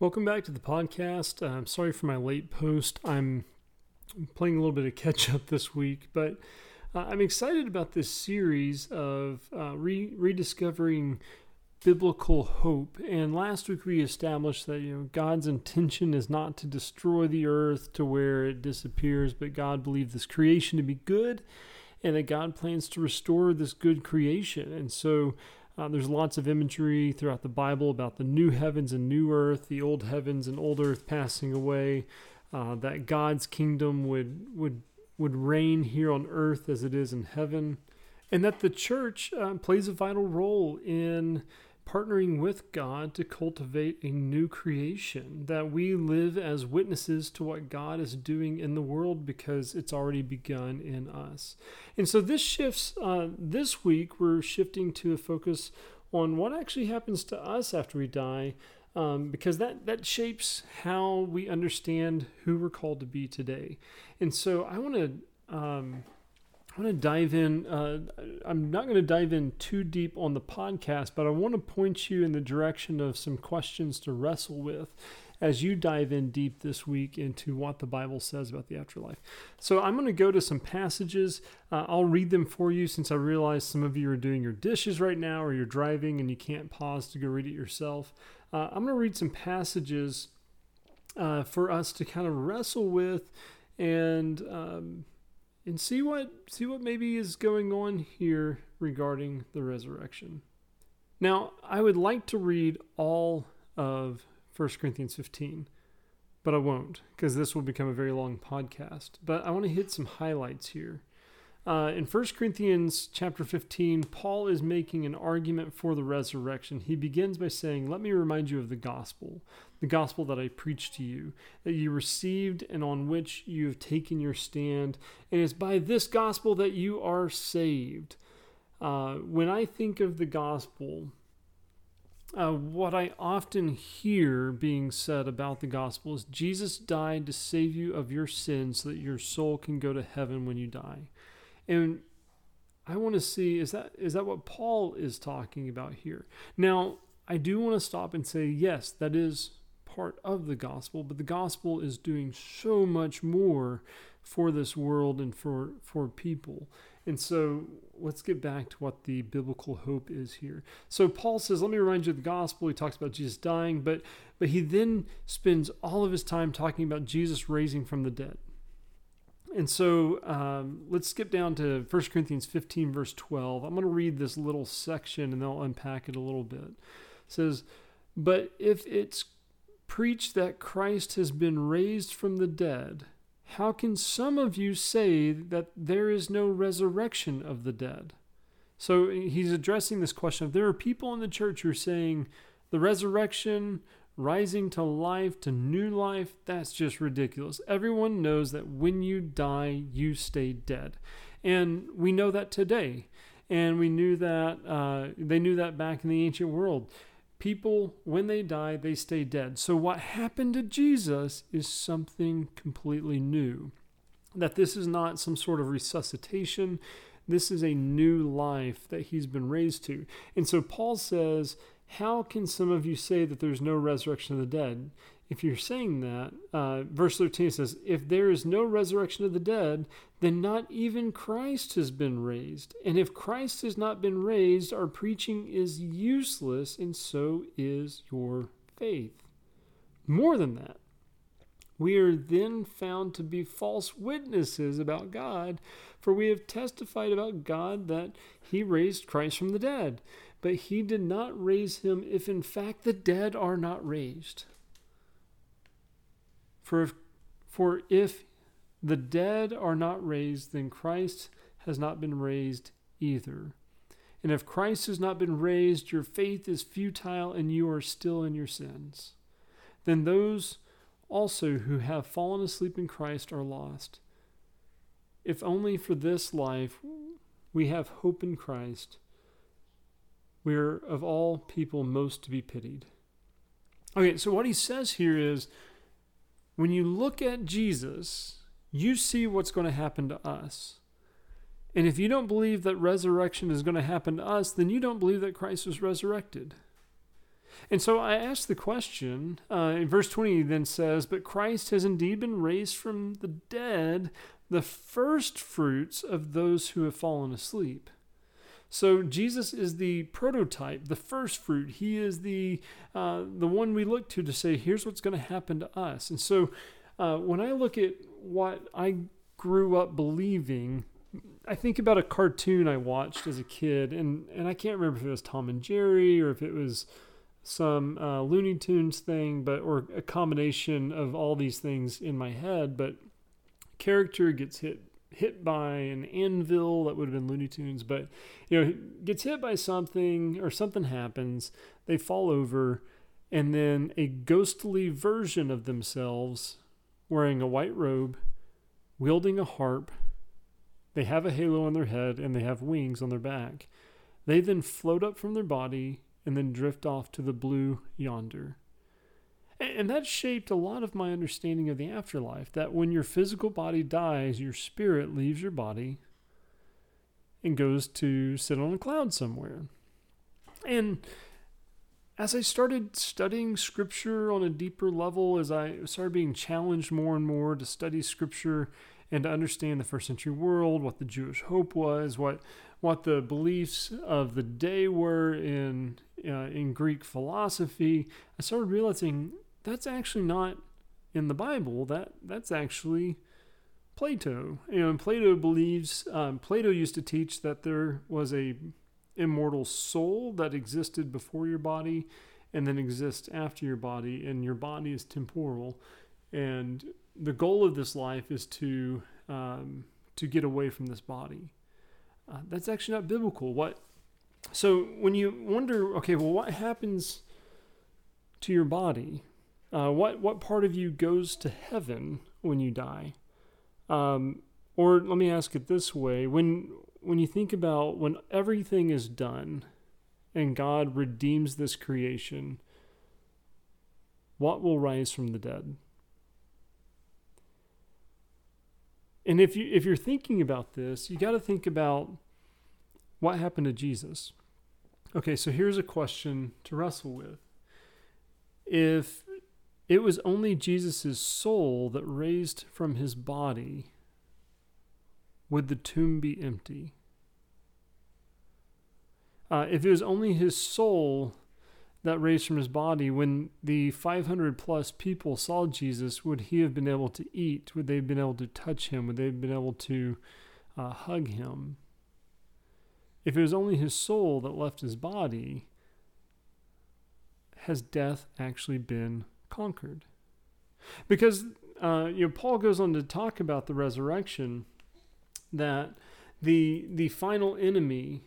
Welcome back to the podcast. I'm sorry for my late post. I'm playing a little bit of catch up this week, but uh, I'm excited about this series of uh, re- rediscovering biblical hope. And last week we established that you know God's intention is not to destroy the earth to where it disappears, but God believed this creation to be good, and that God plans to restore this good creation. And so uh, there's lots of imagery throughout the Bible about the new heavens and new earth, the old heavens and old earth passing away, uh, that God's kingdom would would would reign here on earth as it is in heaven, and that the church uh, plays a vital role in partnering with God to cultivate a new creation, that we live as witnesses to what God is doing in the world because it's already begun in us. And so this shifts, uh, this week, we're shifting to a focus on what actually happens to us after we die. Um, because that, that shapes how we understand who we're called to be today. And so I want to um, I want to dive in. Uh, I'm not going to dive in too deep on the podcast, but I want to point you in the direction of some questions to wrestle with as you dive in deep this week into what the Bible says about the afterlife. So I'm going to go to some passages. Uh, I'll read them for you since I realize some of you are doing your dishes right now or you're driving and you can't pause to go read it yourself. Uh, I'm going to read some passages uh, for us to kind of wrestle with and. Um, and see what see what maybe is going on here regarding the resurrection. Now, I would like to read all of 1 Corinthians 15, but I won't because this will become a very long podcast. But I want to hit some highlights here. Uh, in 1 Corinthians chapter 15, Paul is making an argument for the resurrection. He begins by saying, Let me remind you of the gospel, the gospel that I preached to you, that you received and on which you have taken your stand. And it's by this gospel that you are saved. Uh, when I think of the gospel, uh, what I often hear being said about the gospel is Jesus died to save you of your sins so that your soul can go to heaven when you die. And I want to see is that is that what Paul is talking about here? Now, I do want to stop and say yes, that is part of the gospel, but the gospel is doing so much more for this world and for for people. And so let's get back to what the biblical hope is here. So Paul says, let me remind you of the gospel. He talks about Jesus dying, but but he then spends all of his time talking about Jesus raising from the dead. And so um, let's skip down to 1 Corinthians 15, verse 12. I'm going to read this little section and I'll unpack it a little bit. It says, But if it's preached that Christ has been raised from the dead, how can some of you say that there is no resurrection of the dead? So he's addressing this question of there are people in the church who are saying the resurrection, rising to life, to new life, that's just ridiculous. Everyone knows that when you die, you stay dead. And we know that today. And we knew that, uh, they knew that back in the ancient world. People, when they die, they stay dead. So, what happened to Jesus is something completely new. That this is not some sort of resuscitation, this is a new life that he's been raised to. And so, Paul says, how can some of you say that there's no resurrection of the dead? If you're saying that, uh, verse 13 says, If there is no resurrection of the dead, then not even Christ has been raised. And if Christ has not been raised, our preaching is useless, and so is your faith. More than that, we are then found to be false witnesses about God, for we have testified about God that he raised Christ from the dead but he did not raise him if in fact the dead are not raised. For if, for if the dead are not raised, then Christ has not been raised either. And if Christ has not been raised, your faith is futile and you are still in your sins. Then those also who have fallen asleep in Christ are lost. If only for this life we have hope in Christ we are of all people most to be pitied. Okay, so what he says here is when you look at Jesus, you see what's going to happen to us. And if you don't believe that resurrection is going to happen to us, then you don't believe that Christ was resurrected. And so I asked the question, uh, in verse 20 then says, But Christ has indeed been raised from the dead, the first fruits of those who have fallen asleep. So Jesus is the prototype, the first fruit. He is the uh, the one we look to to say, here's what's going to happen to us. And so uh, when I look at what I grew up believing, I think about a cartoon I watched as a kid, and and I can't remember if it was Tom and Jerry or if it was some uh, Looney Tunes thing, but or a combination of all these things in my head. But character gets hit hit by an anvil that would have been Looney Tunes, but you know gets hit by something or something happens, they fall over, and then a ghostly version of themselves, wearing a white robe, wielding a harp. They have a halo on their head and they have wings on their back. They then float up from their body and then drift off to the blue yonder. And that shaped a lot of my understanding of the afterlife that when your physical body dies, your spirit leaves your body and goes to sit on a cloud somewhere. And as I started studying scripture on a deeper level, as I started being challenged more and more to study scripture and to understand the first century world, what the Jewish hope was, what what the beliefs of the day were in uh, in Greek philosophy, I started realizing that's actually not in the Bible. That that's actually Plato. And Plato believes um, Plato used to teach that there was a immortal soul that existed before your body and then exists after your body, and your body is temporal. And the goal of this life is to um, to get away from this body. Uh, that's actually not biblical. What so when you wonder, okay, well, what happens to your body? Uh, what what part of you goes to heaven when you die? Um, or let me ask it this way: when when you think about when everything is done, and God redeems this creation, what will rise from the dead? And if you if you're thinking about this, you got to think about what happened to Jesus? Okay, so here's a question to wrestle with. If it was only Jesus' soul that raised from his body, would the tomb be empty? Uh, if it was only his soul that raised from his body, when the 500 plus people saw Jesus, would he have been able to eat? Would they have been able to touch him? Would they have been able to uh, hug him? If it was only his soul that left his body, has death actually been conquered? Because uh, you know, Paul goes on to talk about the resurrection, that the the final enemy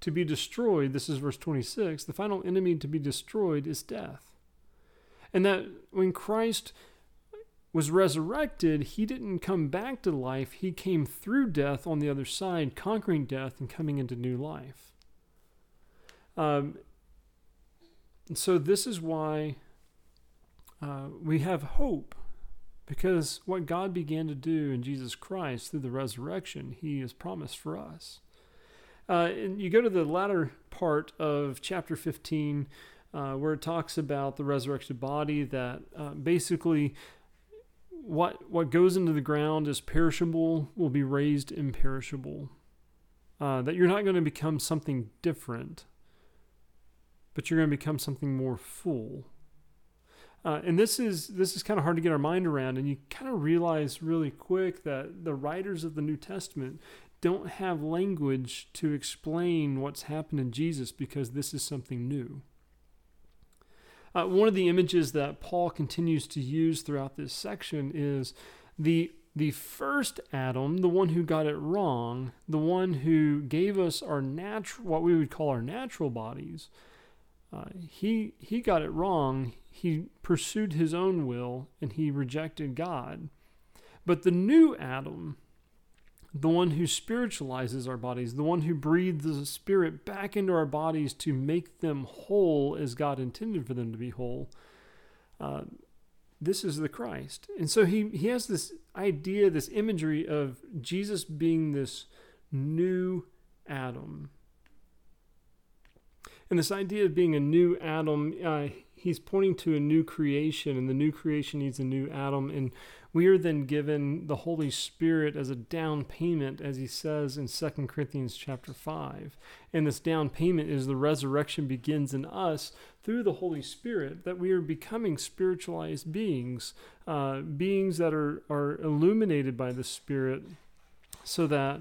to be destroyed. This is verse twenty six. The final enemy to be destroyed is death, and that when Christ was resurrected, he didn't come back to life. He came through death on the other side, conquering death and coming into new life. Um, and so, this is why uh, we have hope, because what God began to do in Jesus Christ through the resurrection, He has promised for us. Uh, and you go to the latter part of chapter 15, uh, where it talks about the resurrected body, that uh, basically what what goes into the ground is perishable will be raised imperishable. Uh, that you're not going to become something different, but you're going to become something more full. Uh, and this is this is kind of hard to get our mind around, and you kind of realize really quick that the writers of the New Testament don't have language to explain what's happened in Jesus because this is something new. Uh, one of the images that Paul continues to use throughout this section is the the first Adam, the one who got it wrong, the one who gave us our natural, what we would call our natural bodies, uh, he he got it wrong. He pursued his own will and he rejected God. But the new Adam, the one who spiritualizes our bodies, the one who breathes the Spirit back into our bodies to make them whole as God intended for them to be whole. Uh, this is the Christ. And so he, he has this idea, this imagery of Jesus being this new Adam. And this idea of being a new Adam, uh, he's pointing to a new creation, and the new creation needs a new Adam. And we are then given the Holy Spirit as a down payment, as he says in 2 Corinthians chapter 5. And this down payment is the resurrection begins in us through the Holy Spirit, that we are becoming spiritualized beings, uh, beings that are, are illuminated by the Spirit, so that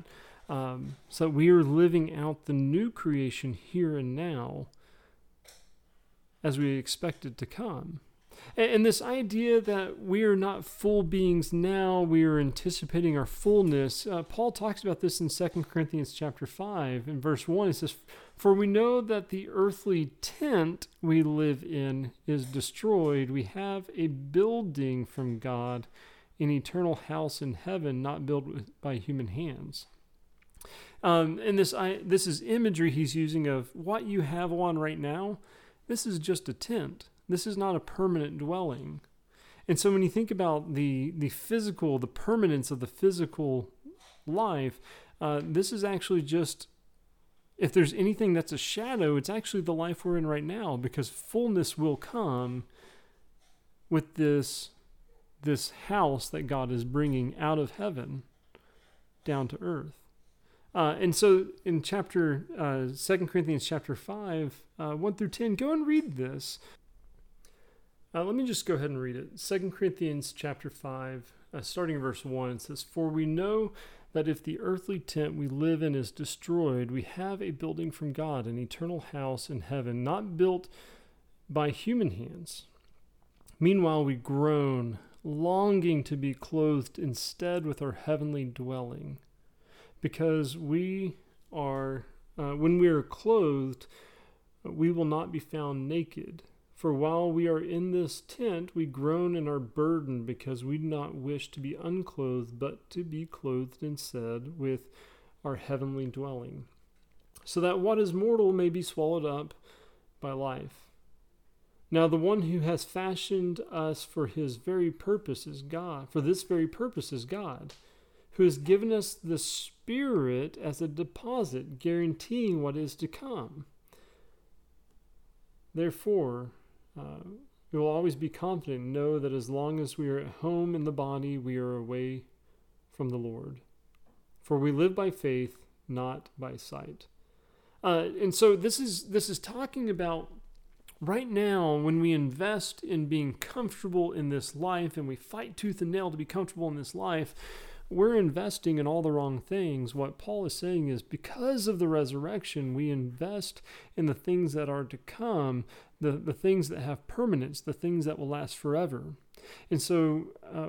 um, so we are living out the new creation here and now as we expected to come. And this idea that we are not full beings now, we are anticipating our fullness. Uh, Paul talks about this in 2 Corinthians chapter 5 in verse 1. He says, For we know that the earthly tent we live in is destroyed. We have a building from God, an eternal house in heaven, not built by human hands. Um, and this, I, this is imagery he's using of what you have on right now. This is just a tent. This is not a permanent dwelling. And so when you think about the the physical, the permanence of the physical life, uh, this is actually just if there's anything that's a shadow, it's actually the life we're in right now because fullness will come with this this house that God is bringing out of heaven down to earth. Uh, and so in chapter uh, 2 Corinthians chapter 5, uh, 1 through 10, go and read this. Uh, let me just go ahead and read it. 2 Corinthians chapter 5, uh, starting in verse 1, it says, For we know that if the earthly tent we live in is destroyed, we have a building from God, an eternal house in heaven, not built by human hands. Meanwhile, we groan, longing to be clothed instead with our heavenly dwelling, because we are, uh, when we are clothed, we will not be found naked. For while we are in this tent, we groan and are burdened because we do not wish to be unclothed, but to be clothed instead with our heavenly dwelling, so that what is mortal may be swallowed up by life. Now, the one who has fashioned us for his very purpose is God, for this very purpose is God, who has given us the Spirit as a deposit, guaranteeing what is to come. Therefore, uh, we will always be confident and know that as long as we are at home in the body, we are away from the Lord. For we live by faith, not by sight. Uh, and so this is this is talking about right now when we invest in being comfortable in this life and we fight tooth and nail to be comfortable in this life we're investing in all the wrong things. What Paul is saying is because of the resurrection, we invest in the things that are to come, the, the things that have permanence, the things that will last forever. And so, uh,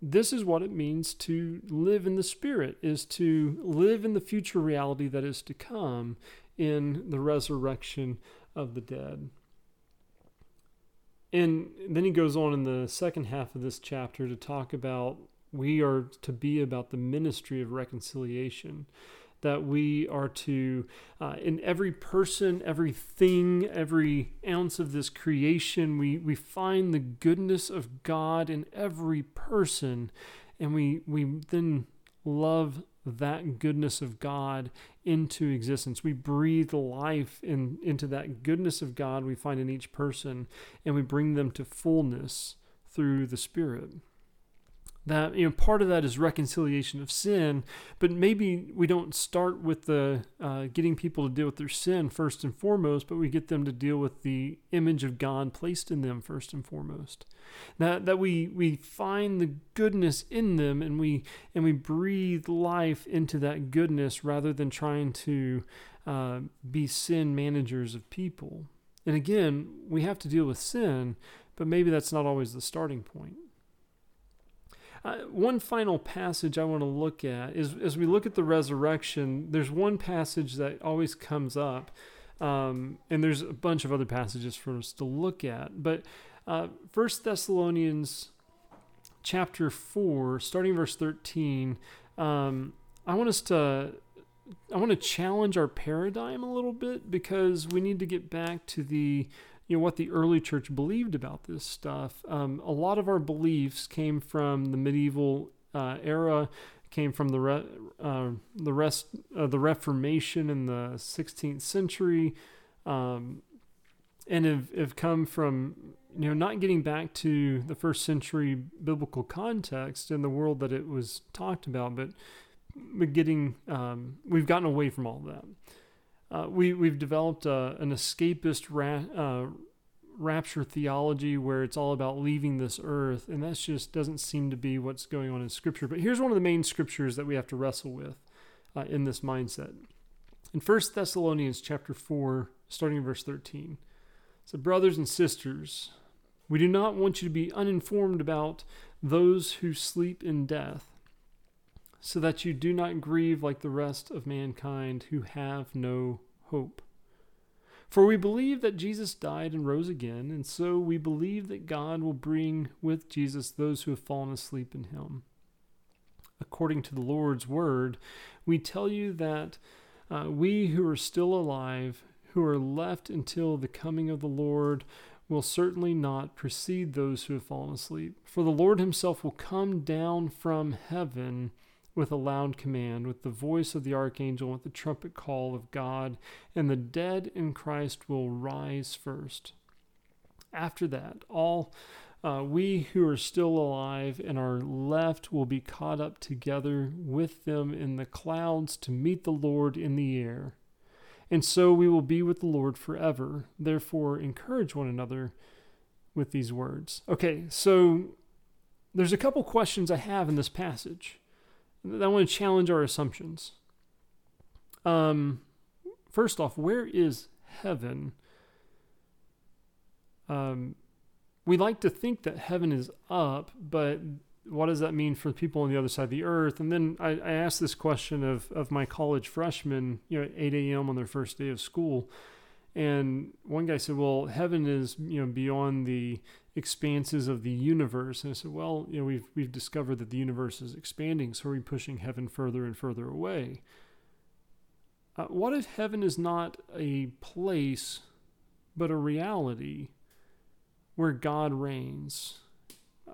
this is what it means to live in the Spirit, is to live in the future reality that is to come in the resurrection of the dead. And then he goes on in the second half of this chapter to talk about we are to be about the ministry of reconciliation. That we are to, uh, in every person, everything, every ounce of this creation, we, we find the goodness of God in every person, and we, we then love that goodness of God into existence. We breathe life in, into that goodness of God we find in each person, and we bring them to fullness through the Spirit that you know part of that is reconciliation of sin but maybe we don't start with the uh, getting people to deal with their sin first and foremost but we get them to deal with the image of god placed in them first and foremost. That that we we find the goodness in them and we and we breathe life into that goodness rather than trying to uh, be sin managers of people. And again we have to deal with sin but maybe that's not always the starting point uh, one final passage I want to look at is as we look at the resurrection, there's one passage that always comes up, um, and there's a bunch of other passages for us to look at. But uh, First Thessalonians chapter 4, starting verse 13, um, I want us to. I want to challenge our paradigm a little bit because we need to get back to the you know what the early church believed about this stuff. Um, a lot of our beliefs came from the medieval uh, era, came from the re, uh, the rest uh, the Reformation in the 16th century, um, and have, have come from you know not getting back to the first century biblical context in the world that it was talked about, but but getting um, we've gotten away from all that. Uh, we we've developed uh, an escapist ra- uh, rapture theology where it's all about leaving this earth, and that just doesn't seem to be what's going on in Scripture. But here's one of the main scriptures that we have to wrestle with uh, in this mindset. In 1 Thessalonians chapter 4, starting in verse 13, so brothers and sisters, we do not want you to be uninformed about those who sleep in death, so that you do not grieve like the rest of mankind who have no hope. For we believe that Jesus died and rose again, and so we believe that God will bring with Jesus those who have fallen asleep in him. According to the Lord's word, we tell you that uh, we who are still alive, who are left until the coming of the Lord, will certainly not precede those who have fallen asleep. For the Lord himself will come down from heaven with a loud command, with the voice of the archangel, with the trumpet call of God, and the dead in Christ will rise first. After that, all uh, we who are still alive and are left will be caught up together with them in the clouds to meet the Lord in the air. And so we will be with the Lord forever. Therefore, encourage one another with these words. Okay, so there's a couple questions I have in this passage. I want to challenge our assumptions. Um, first off, where is heaven? Um, we like to think that heaven is up, but what does that mean for people on the other side of the earth? And then I, I asked this question of, of my college freshmen, you know, at 8 a.m. on their first day of school. And one guy said, "Well, heaven is you know beyond the expanses of the universe." And I said, "Well, you know, we've we've discovered that the universe is expanding, so are we pushing heaven further and further away?" Uh, what if heaven is not a place, but a reality where God reigns?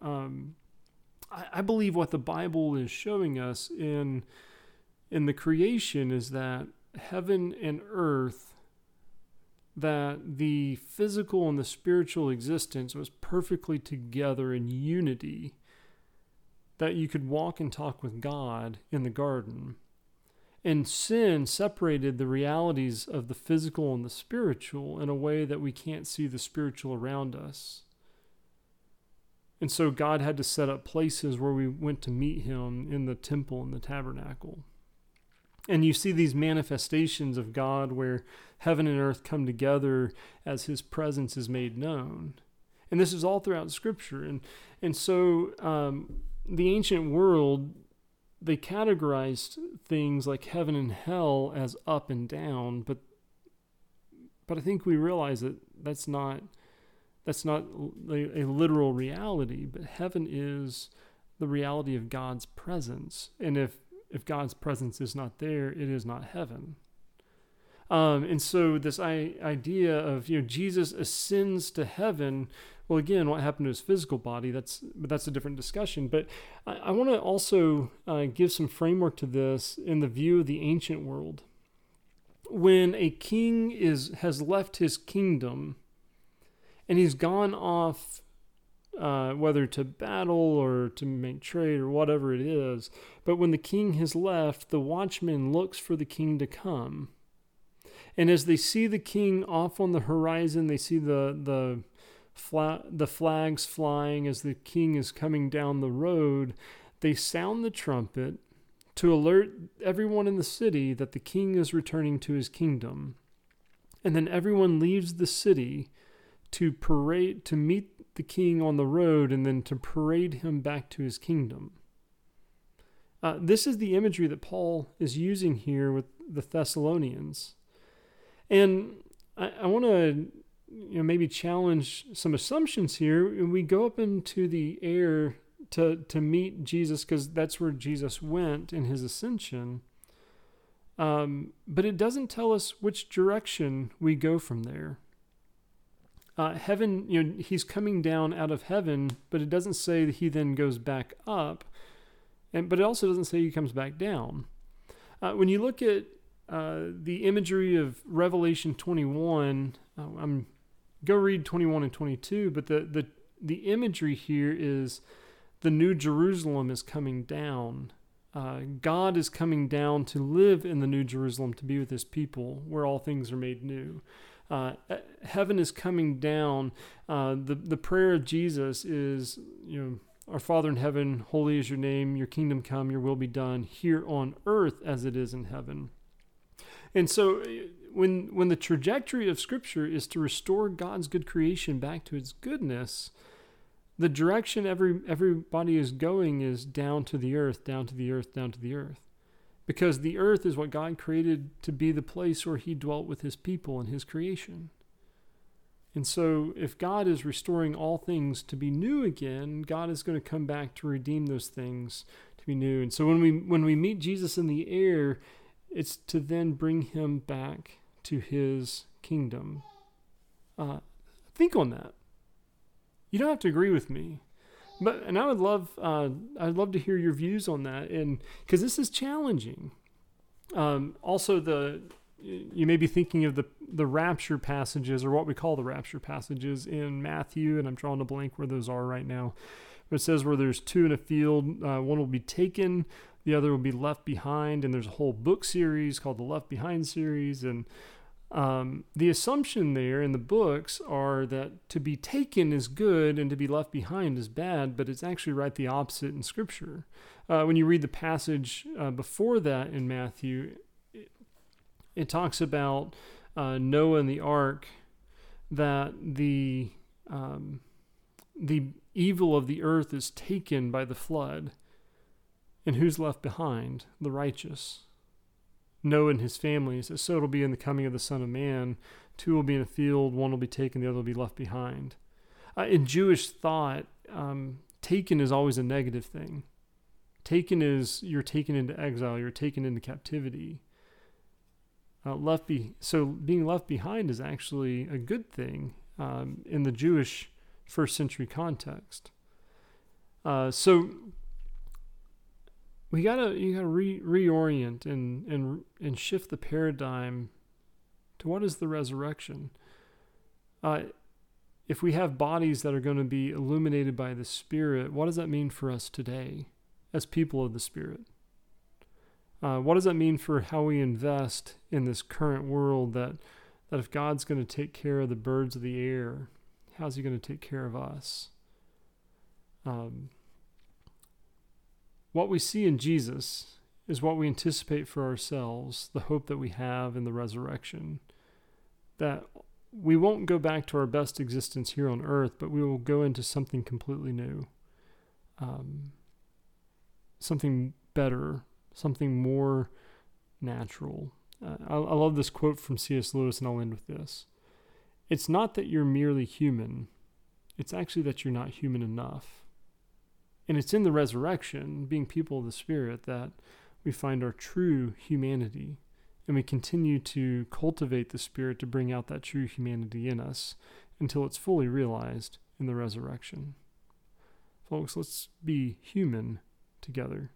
Um, I, I believe what the Bible is showing us in in the creation is that heaven and earth that the physical and the spiritual existence was perfectly together in unity, that you could walk and talk with God in the garden. And sin separated the realities of the physical and the spiritual in a way that we can't see the spiritual around us. And so God had to set up places where we went to meet Him in the temple and the tabernacle. And you see these manifestations of God where heaven and earth come together as his presence is made known. And this is all throughout Scripture. And, and so um, the ancient world, they categorized things like heaven and hell as up and down, but but I think we realize that that's not that's not a, a literal reality, but heaven is the reality of God's presence. And if if God's presence is not there, it is not heaven. Um, and so this I- idea of you know Jesus ascends to heaven. Well, again, what happened to his physical body? That's but that's a different discussion. But I, I want to also uh, give some framework to this in the view of the ancient world. When a king is has left his kingdom, and he's gone off uh, whether to battle or to make trade or whatever it is. But when the king has left, the watchman looks for the king to come. And as they see the king off on the horizon, they see the the fla- the flags flying as the king is coming down the road. They sound the trumpet to alert everyone in the city that the king is returning to his kingdom. And then everyone leaves the city to parade to meet the king on the road and then to parade him back to his kingdom. Uh, this is the imagery that Paul is using here with the Thessalonians. And I, I want to you know, maybe challenge some assumptions here. We go up into the air to, to meet Jesus because that's where Jesus went in his ascension. Um, but it doesn't tell us which direction we go from there uh, heaven, you know, he's coming down out of heaven, but it doesn't say that he then goes back up. and but it also doesn't say he comes back down. Uh, when you look at uh, the imagery of Revelation 21, uh, I'm go read 21 and 22, but the the the imagery here is the new Jerusalem is coming down. Uh, God is coming down to live in the new Jerusalem to be with his people, where all things are made new. Uh, heaven is coming down. Uh, the the prayer of Jesus is, you know, our Father in heaven, holy is your name. Your kingdom come. Your will be done here on earth as it is in heaven. And so, uh, when when the trajectory of Scripture is to restore God's good creation back to its goodness, the direction every everybody is going is down to the earth, down to the earth, down to the earth. Because the earth is what God created to be the place where he dwelt with his people and his creation. And so if God is restoring all things to be new again, God is going to come back to redeem those things to be new. And so when we when we meet Jesus in the air, it's to then bring him back to his kingdom. Uh, think on that. You don't have to agree with me, but and I would love uh, I'd love to hear your views on that, and because this is challenging. Um, also, the you may be thinking of the the rapture passages or what we call the rapture passages in Matthew, and I'm drawing a blank where those are right now. But it says where there's two in a field, uh, one will be taken, the other will be left behind, and there's a whole book series called the Left Behind series, and um, the assumption there in the books are that to be taken is good and to be left behind is bad, but it's actually right the opposite in Scripture. Uh, when you read the passage uh, before that in Matthew, it, it talks about uh, Noah and the ark, that the um, the evil of the earth is taken by the flood, and who's left behind? The righteous. Noah and his family. says, So it'll be in the coming of the Son of Man. Two will be in a field, one will be taken, the other will be left behind. Uh, in Jewish thought, um, taken is always a negative thing. Taken is you're taken into exile, you're taken into captivity. Uh, left be so being left behind is actually a good thing um, in the Jewish first century context. Uh, so we gotta you gotta re, reorient and and and shift the paradigm to what is the resurrection. Uh, if we have bodies that are going to be illuminated by the Spirit, what does that mean for us today as people of the Spirit? Uh, what does that mean for how we invest in this current world? That that if God's going to take care of the birds of the air, how's He going to take care of us? Um, what we see in Jesus is what we anticipate for ourselves, the hope that we have in the resurrection. That we won't go back to our best existence here on earth, but we will go into something completely new. Um, something better, something more natural. Uh, I, I love this quote from C.S. Lewis, and I'll end with this. It's not that you're merely human, it's actually that you're not human enough. And it's in the resurrection, being people of the Spirit, that we find our true humanity. And we continue to cultivate the Spirit to bring out that true humanity in us until it's fully realized in the resurrection. Folks, let's be human together.